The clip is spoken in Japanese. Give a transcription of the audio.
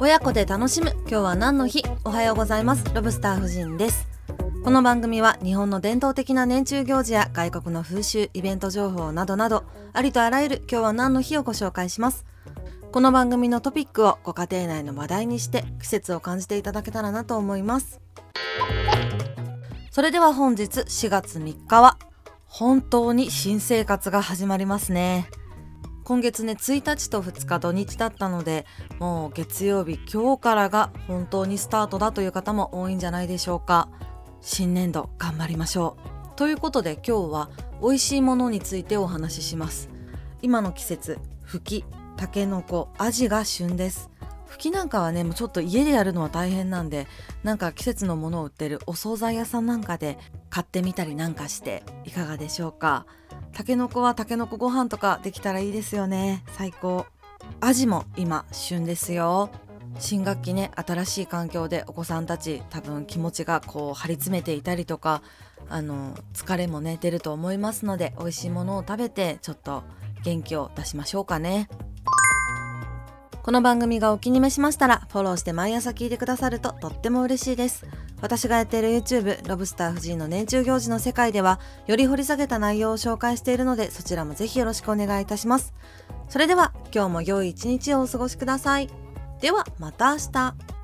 親子で楽しむ。今日は何の日？おはようございます。ロブスター夫人です。この番組は日本の伝統的な年中行事や外国の風習イベント情報などなどありとあらゆる今日は何の日をご紹介します。この番組のトピックをご家庭内の話題にして季節を感じていただけたらなと思います。それでは本日4月3日は本当に新生活が始まりますね。今月ね1日と2日土日だったのでもう月曜日今日からが本当にスタートだという方も多いんじゃないでしょうか。新年度頑張りましょう。ということで今日は美味しいものについてお話しします。今の季節ふきたけのこアジが旬です。ふきなんかはねもうちょっと家でやるのは大変なんでなんか季節のものを売ってるお惣菜屋さんなんかで買ってみたりなんかしていかがでしょうか。たけのこはたけのこご飯とかできたらいいですよね。最高。アジも今旬ですよ。新学期ね新しい環境でお子さんたち多分気持ちがこう張り詰めていたりとかあの疲れもね出ると思いますので美味しいものを食べてちょっと元気を出しましょうかね。この番組がお気に召しましたらフォローして毎朝聞いてくださるととっても嬉しいです。私がやっている YouTube ロブスター夫人の年中行事の世界ではより掘り下げた内容を紹介しているのでそちらもぜひよろしくお願いいたします。それでは今日も良い一日をお過ごしください。ではまた明日。